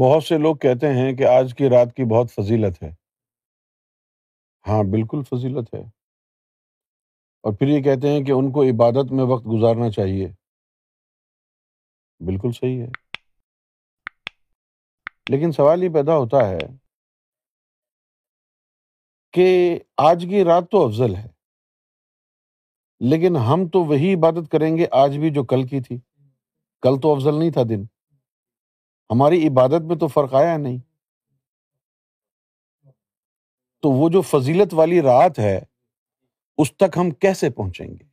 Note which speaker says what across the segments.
Speaker 1: بہت سے لوگ کہتے ہیں کہ آج کی رات کی بہت فضیلت ہے۔ ہاں بالکل فضیلت ہے۔ اور پھر یہ کہتے ہیں کہ ان کو عبادت میں وقت گزارنا چاہیے۔ بالکل صحیح ہے۔ لیکن سوال یہ پیدا ہوتا ہے کہ آج کی رات تو افضل ہے، لیکن ہم تو وہی عبادت کریں گے آج بھی جو کل کی تھی۔ کل تو افضل نہیں تھا دن۔ ہماری عبادت میں تو فرق آیا نہیں۔ تو وہ جو فضیلت والی رات ہے، اس تک ہم کیسے پہنچیں گے؟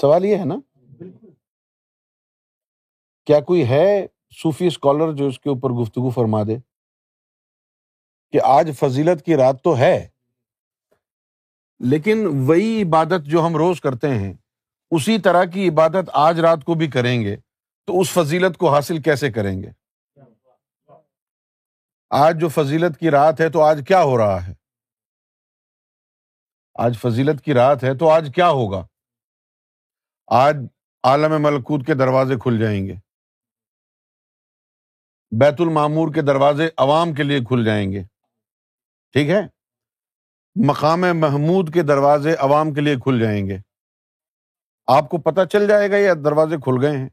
Speaker 1: سوال یہ ہے نا؟ کیا کوئی ہے صوفی اسکالر جو اس کے اوپر گفتگو فرما دے کہ آج فضیلت کی رات تو ہے، لیکن وہی عبادت جو ہم روز کرتے ہیں، اسی طرح کی عبادت آج رات کو بھی کریں گے۔ تو اس فضیلت کو حاصل کیسے کریں گے؟ آج جو فضیلت کی رات ہے تو آج کیا ہو رہا ہے؟ آج فضیلت کی رات ہے تو آج کیا ہوگا؟ آج عالم ملکوت کے دروازے کھل جائیں گے۔ بیت المامور کے دروازے عوام کے لیے کھل جائیں گے۔ ٹھیک ہے؟ مقام محمود کے دروازے عوام کے لیے کھل جائیں گے۔ آپ کو پتا چل جائے گا یہ دروازے کھل گئے ہیں۔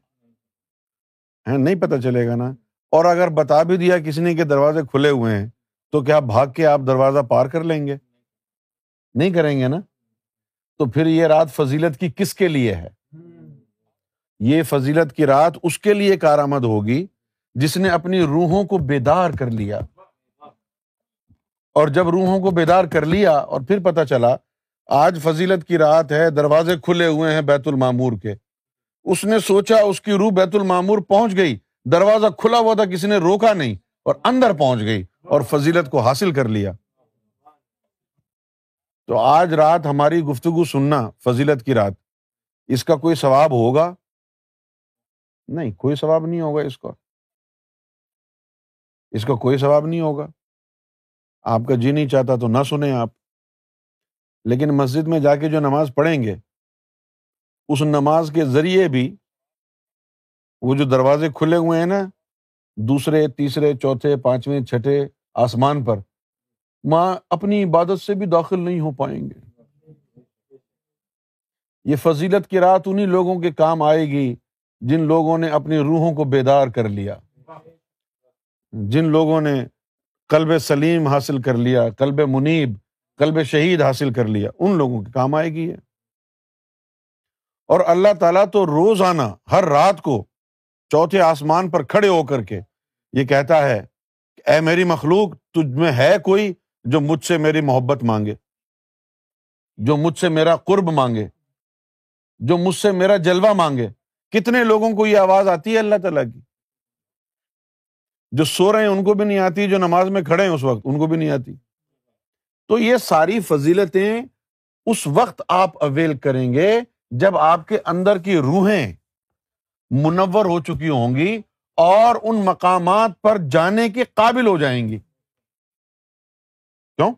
Speaker 1: نہیں پتا چلے گا نا۔ اور اگر بتا بھی دیا کسی نے کہ دروازے کھلے ہوئے ہیں، تو کیا بھاگ کے آپ دروازہ پار کر لیں گے؟ نہیں کریں گے نا۔ تو پھر یہ رات فضیلت کی کس کے لیے ہے؟ یہ فضیلت کی رات اس کے لیے کارآمد ہوگی جس نے اپنی روحوں کو بیدار کر لیا۔ اور جب روحوں کو بیدار کر لیا اور پھر پتا چلا، آج فضیلت کی رات ہے، دروازے کھلے ہوئے ہیں بیت المامور کے۔ اس نے سوچا اس کی روح بیت المامور پہنچ گئی۔ دروازہ کھلا ہوا تھا، کسی نے روکا نہیں اور اندر پہنچ گئی اور فضیلت کو حاصل کر لیا۔ تو آج رات ہماری گفتگو سننا فضیلت کی رات۔ اس کا کوئی ثواب ہوگا؟ نہیں، کوئی ثواب نہیں ہوگا اس کا۔ اس کا کوئی ثواب نہیں ہوگا۔ آپ کا جی نہیں چاہتا تو نہ سنیں آپ۔ لیکن مسجد میں جا کے جو نماز پڑھیں گے اس نماز کے ذریعے بھی وہ جو دروازے کھلے ہوئے ہیں نا، دوسرے، تیسرے، چوتھے، پانچویں، چھٹے آسمان پر، ماں اپنی عبادت سے بھی داخل نہیں ہو پائیں گے۔ یہ فضیلت کی رات انہیں لوگوں کے کام آئے گی جن لوگوں نے اپنی روحوں کو بیدار کر لیا۔ جن لوگوں نے کلب سلیم حاصل کر لیا کلب منیب کلب شہید حاصل کر لیا، ان لوگوں کے کام آئے گی۔ ہے اور اللہ تعالیٰ تو روزانہ ہر رات کو چوتھے آسمان پر کھڑے ہو کر کے یہ کہتا ہے اے میری مخلوق، تجھ میں ہے کوئی جو مجھ سے میری محبت مانگے، جو مجھ سے میرا قرب مانگے، جو مجھ سے میرا جلوہ مانگے۔ کتنے لوگوں کو یہ آواز آتی ہے اللہ تعالیٰ کی؟ جو سو رہے ہیں، ان کو بھی نہیں آتی، جو نماز میں کھڑے ہیں اس وقت، ان کو بھی نہیں آتی۔ تو یہ ساری فضیلتیں اس وقت آپ اویل کریں گے جب آپ کے اندر کی روحیں منور ہو چکی ہوں گی اور ان مقامات پر جانے کے قابل ہو جائیں گی۔ کیوں؟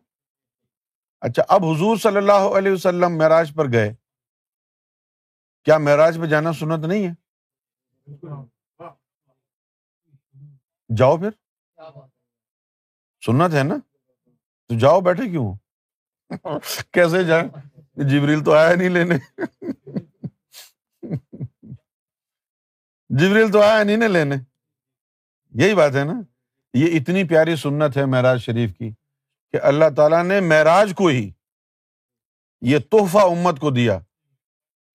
Speaker 1: اچھا اب حضور صلی اللہ علیہ وسلم معراج پر گئے۔ کیا معراج پہ جانا سنت نہیں ہے؟ جاؤ پھر۔ سنت ہے نا؟ تو جاؤ بیٹھے کیوں؟ کیسے جائیں؟ جبریل تو آیا نہیں لینے۔ جبریل تو آیا نہیں نا لینے۔ یہی بات ہے نا۔ یہ اتنی پیاری سنت ہے معراج شریف کی کہ اللہ تعالیٰ نے معراج کو ہی یہ تحفہ امت کو دیا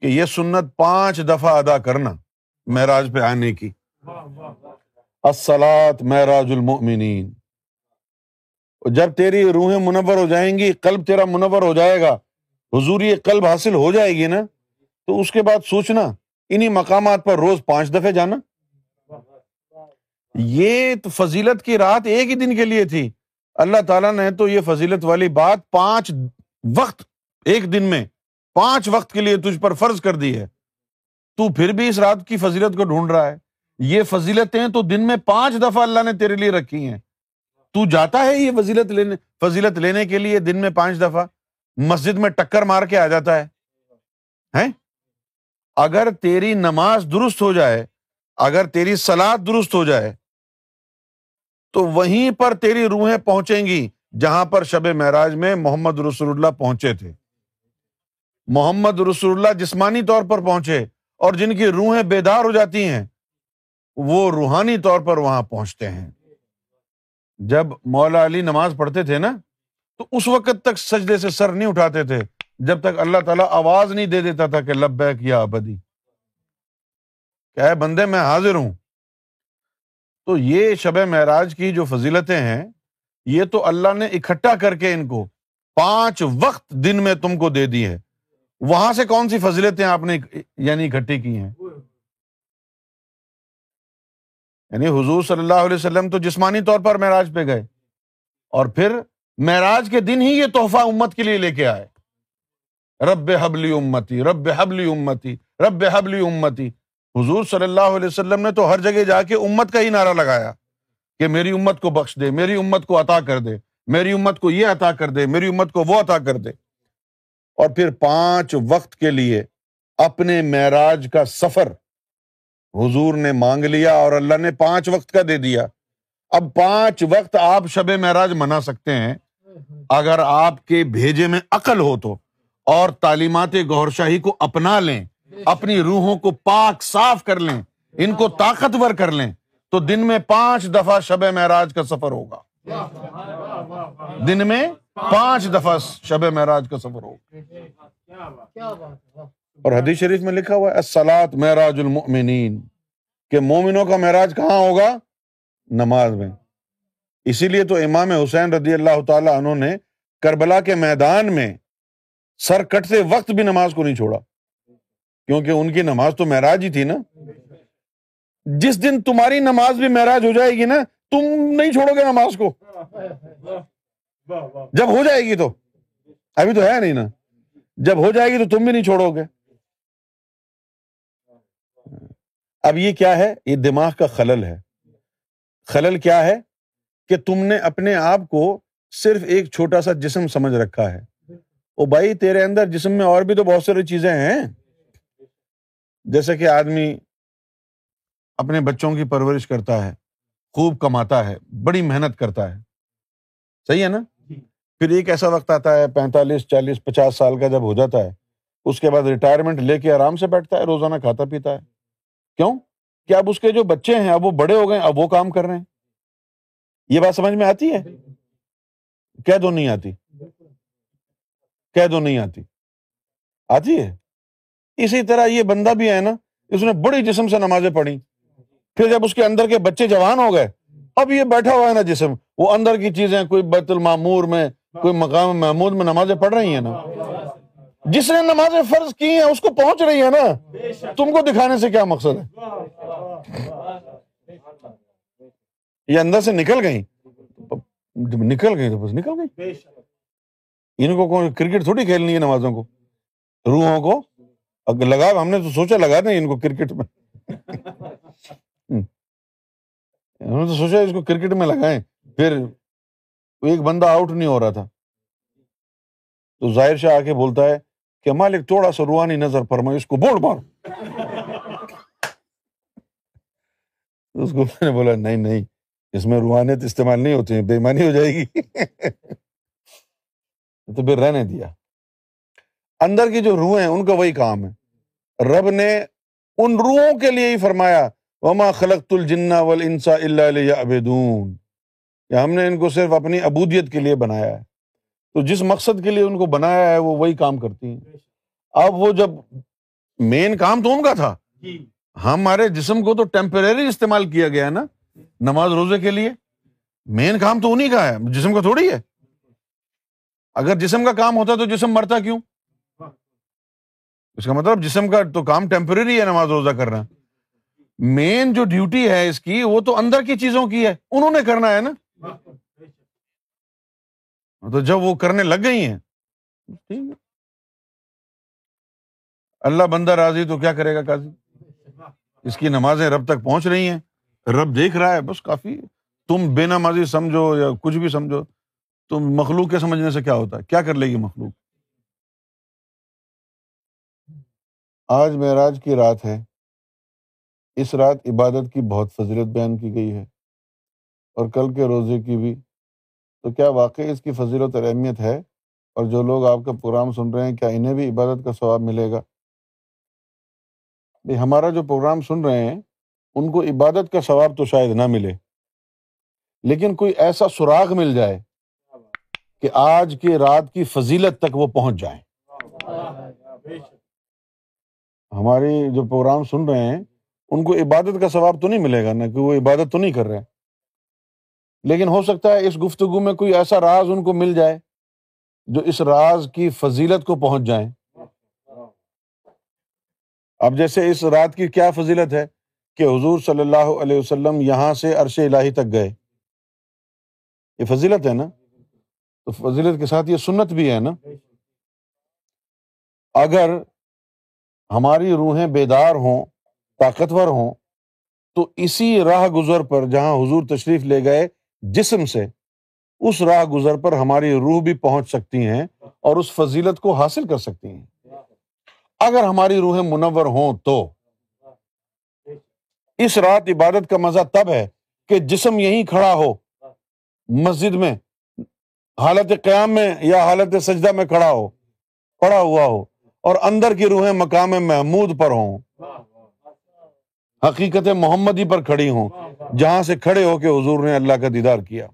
Speaker 1: کہ یہ سنت پانچ دفعہ ادا کرنا معراج پہ آنے کی۔ السلاط معراج المؤمنین۔ جب تیری روحیں منور ہو جائیں گی، قلب تیرا منور ہو جائے گا۔ حضور یہ قلب حاصل ہو جائے گی نا، تو اس کے بعد سوچنا انہیں مقامات پر روز پانچ دفعے جانا۔ یہ تو فضیلت کی رات ایک ہی دن کے لیے تھی۔ اللہ تعالیٰ نے تو یہ فضیلت والی بات پانچ وقت، ایک دن میں پانچ وقت کے لیے تجھ پر فرض کر دی ہے۔ تو پھر بھی اس رات کی فضیلت کو ڈھونڈ رہا ہے۔ یہ فضیلتیں تو دن میں پانچ دفعہ اللہ نے تیرے لیے رکھی ہیں۔ تو جاتا ہے یہ فضیلت لینے فضیلت لینے کے لیے دن میں پانچ دفعہ؟ مسجد میں ٹکر مار کے آ جاتا ہے۔ اگر تیری نماز درست ہو جائے، اگر تیری سلاد درست ہو جائے، تو وہیں پر تیری روحیں پہنچیں گی، جہاں پر شب معراج میں محمد رسول اللہ پہنچے تھے۔ محمد رسول اللہ جسمانی طور پر پہنچے اور جن کی روحیں بیدار ہو جاتی ہیں، وہ روحانی طور پر وہاں پہنچتے ہیں۔ جب مولا علی نماز پڑھتے تھے نا تو اس وقت تک سجدے سے سر نہیں اٹھاتے تھے، جب تک اللہ تعالیٰ آواز نہیں دے دیتا تھا کہ لبیک یا ابدی۔ کیا ہے بندے، میں حاضر ہوں۔ تو یہ شب معراج کی جو فضیلتیں ہیں، یہ تو اللہ نے اکٹھا کر کے ان کو پانچ وقت دن میں تم کو دے دی ہے وہاں سے کون سی فضیلتیں آپ نے یعنی اکٹھی کی ہیں؟ یعنی حضور صلی اللہ علیہ وسلم تو جسمانی طور پر معراج پہ گئے۔ اور پھر معراج کے دن ہی یہ تحفہ امت کے لیے لے کے آئے۔ رب حبلی امتی، رب حبلی امتی، رب حبلی امتی۔ حضور صلی اللہ علیہ وسلم نے تو ہر جگہ جا کے امت کا ہی نعرہ لگایا کہ میری امت کو بخش دے، میری امت کو عطا کر دے، میری امت کو یہ عطا کر دے، میری امت کو وہ عطا کر دے۔ اور پھر پانچ وقت کے لیے اپنے معراج کا سفر حضور نے مانگ لیا اور اللہ نے پانچ وقت کا دے دیا۔ اب پانچ وقت آپ شب معراج منا سکتے ہیں۔ اگر آپ کے بھیجے میں عقل ہو تو اور تعلیمات گور شاہی کو اپنا لیں، اپنی روحوں کو پاک صاف کر لیں، ان کو طاقتور کر لیں، تو دن میں پانچ دفعہ شب معراج کا سفر ہوگا۔ دن میں پانچ دفعہ شب معراج کا سفر ہوگا۔ اور حدیث شریف میں لکھا ہوا ہے سلاد معراج المؤمنین، کہ مومنوں کا معراج کہاں ہوگا؟ نماز میں۔ اسی لیے تو امام حسین رضی اللہ تعالی انہوں نے کربلا کے میدان میں سر کٹتے وقت بھی نماز کو نہیں چھوڑا۔ کیونکہ ان کی نماز تو معراج ہی تھی نا۔ جس دن تمہاری نماز بھی معراج ہو جائے گی نا، تم نہیں چھوڑو گے نماز کو۔ جب ہو جائے گی تو۔ ابھی تو ہے نہیں نا۔ جب ہو جائے گی تو تم بھی نہیں چھوڑو گے۔ اب یہ کیا ہے؟ یہ دماغ کا خلل ہے۔ خلل کیا ہے؟ کہ تم نے اپنے آپ کو صرف ایک چھوٹا سا جسم سمجھ رکھا ہے۔ او بھائی تیرے اندر جسم میں اور بھی تو بہت ساری چیزیں ہیں۔ جیسے کہ آدمی اپنے بچوں کی پرورش کرتا ہے خوب کماتا ہے بڑی محنت کرتا ہے۔ صحیح ہے نا؟ پھر ایک ایسا وقت آتا ہے پینتالیس چالیس پچاس سال کا جب ہو جاتا ہے اس کے بعد ریٹائرمنٹ لے کے آرام سے بیٹھتا ہے روزانہ کھاتا پیتا ہے۔ کیوں؟ کہ اب اس کے جو بچے ہیں اب وہ بڑے ہو گئے اب وہ کام کر رہے ہیں۔ یہ بات سمجھ میں آتی ہے؟ کہہ دو نہیں آتی۔ کہہ دو نہیں آتی۔ آتی ہے؟ اسی طرح یہ بندہ بھی ہے نا اس نے بڑی جسم سے نمازیں پڑھی۔ پھر جب اس کے اندر کے بچے جوان ہو گئے اب یہ بیٹھا ہوا ہے نا جسم وہ اندر کی چیزیں کوئی بیت المامور میں کوئی مقام محمود میں نمازیں پڑھ رہی ہیں نا۔ جس نے نمازیں فرض کی ہیں اس کو پہنچ رہی ہے نا۔ تم کو دکھانے سے کیا مقصد ہے؟ یہ اندر سے نکل گئی جب نکل گئی تو بس نکل گئی ان کو کون کرکٹ تھوڑی کھیلنی ہے نمازوں کو؟ روحوں کو؟ لگا ہم نے تو سوچا لگا نہیں ان کو کرکٹ میں۔ انہوں نے تو سوچا اس کو کرکٹ میں لگائیں۔ پھر ایک بندہ آؤٹ نہیں ہو رہا تھا۔ تو ظاہر شاہ آ کے بولتا ہے کہ مالک تھوڑا سا روحانی نظر پر اس کو بول مار اس کو میں نے بولا نہیں نہیں۔ اس میں روحانیت استعمال نہیں ہوتی بےمانی ہو جائے گی۔ تو پھر رہنے دیا۔ اندر کی جو روح ہیں ان کا وہی کام ہے۔ رب نے ان روحوں کے لیے ہی فرمایا وما خلق الجنا ول انسا اللہ ابدون یا ہم نے ان کو صرف اپنی ابودیت کے لیے بنایا ہے۔ تو جس مقصد کے لیے ان کو بنایا ہے وہ وہی کام کرتی ہیں۔ اب وہ جب مین کام تو ان کا تھا۔ جی۔ ہمارے جسم کو تو ٹیمپرری استعمال کیا گیا نا۔ نماز روزے کے لیے؟ مین کام تو انہیں کا ہے، جسم کا تھوڑی ہے۔ اگر جسم کا کام ہوتا تو جسم مرتا کیوں؟ اس کا مطلب جسم کا تو کام ٹیمپرری ہے نماز روزہ کرنا۔ مین جو ڈیوٹی ہے اس کی، وہ تو اندر کی چیزوں کی ہے۔ انہوں نے کرنا ہے نا۔ تو جب وہ کرنے لگ گئی ہیں اللہ بندہ راضی تو کیا کرے گا قاضی؟ اس کی نمازیں رب تک پہنچ رہی ہیں۔ رب دیکھ رہا ہے، بس کافی۔ تم بے نمازی سمجھو یا کچھ بھی سمجھو تم مخلوق کے سمجھنے سے کیا ہوتا ہے؟ کیا کر لے گی مخلوق؟ آج معراج کی رات ہے۔ اس رات عبادت کی بہت فضیلت بیان کی گئی ہے۔ اور کل کے روزے کی بھی۔ تو کیا واقعی اس کی فضیلت اور اہمیت ہے؟ اور جو لوگ آپ کا پروگرام سن رہے ہیں، کیا انہیں بھی عبادت کا ثواب ملے گا؟ ہمارا جو پروگرام سن رہے ہیں ان کو عبادت کا ثواب تو شاید نہ ملے۔ لیکن کوئی ایسا سراغ مل جائے کہ آج کی رات کی فضیلت تک وہ پہنچ جائیں ہماری جو پروگرام سن رہے ہیں، ان کو عبادت کا ثواب تو نہیں ملے گا نا کہ وہ عبادت تو نہیں کر رہے۔ لیکن ہو سکتا ہے اس گفتگو میں کوئی ایسا راز ان کو مل جائے جو اس راز کی فضیلت کو پہنچ جائیں اب جیسے اس رات کی کیا فضیلت ہے؟ کہ حضور صلی اللہ علیہ وسلم یہاں سے عرش الہی تک گئے۔ یہ فضیلت ہے نا؟ تو فضیلت کے ساتھ یہ سنت بھی ہے نا؟ اگر ہماری روحیں بیدار ہوں، طاقتور ہوں، تو اسی راہ گزر پر جہاں حضور تشریف لے گئے جسم سے، اس راہ گزر پر ہماری روح بھی پہنچ سکتی ہیں اور اس فضیلت کو حاصل کر سکتی ہیں۔ اگر ہماری روحیں منور ہوں تو۔ اس رات عبادت کا مزہ تب ہے کہ جسم یہیں کھڑا ہو مسجد میں حالت قیام میں یا حالت سجدہ میں کھڑا ہو پڑا ہوا ہو اور اندر کی روحیں مقام محمود پر ہوں۔ حقیقت محمدی پر کھڑی ہوں جہاں سے کھڑے ہو کے حضور نے اللہ کا دیدار کیا۔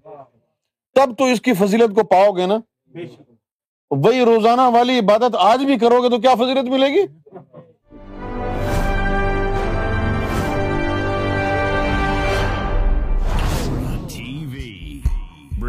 Speaker 1: تب تو اس کی فضیلت کو پاؤ گے نا؟ وہی روزانہ والی عبادت آج بھی کرو گے تو کیا فضیلت ملے گی؟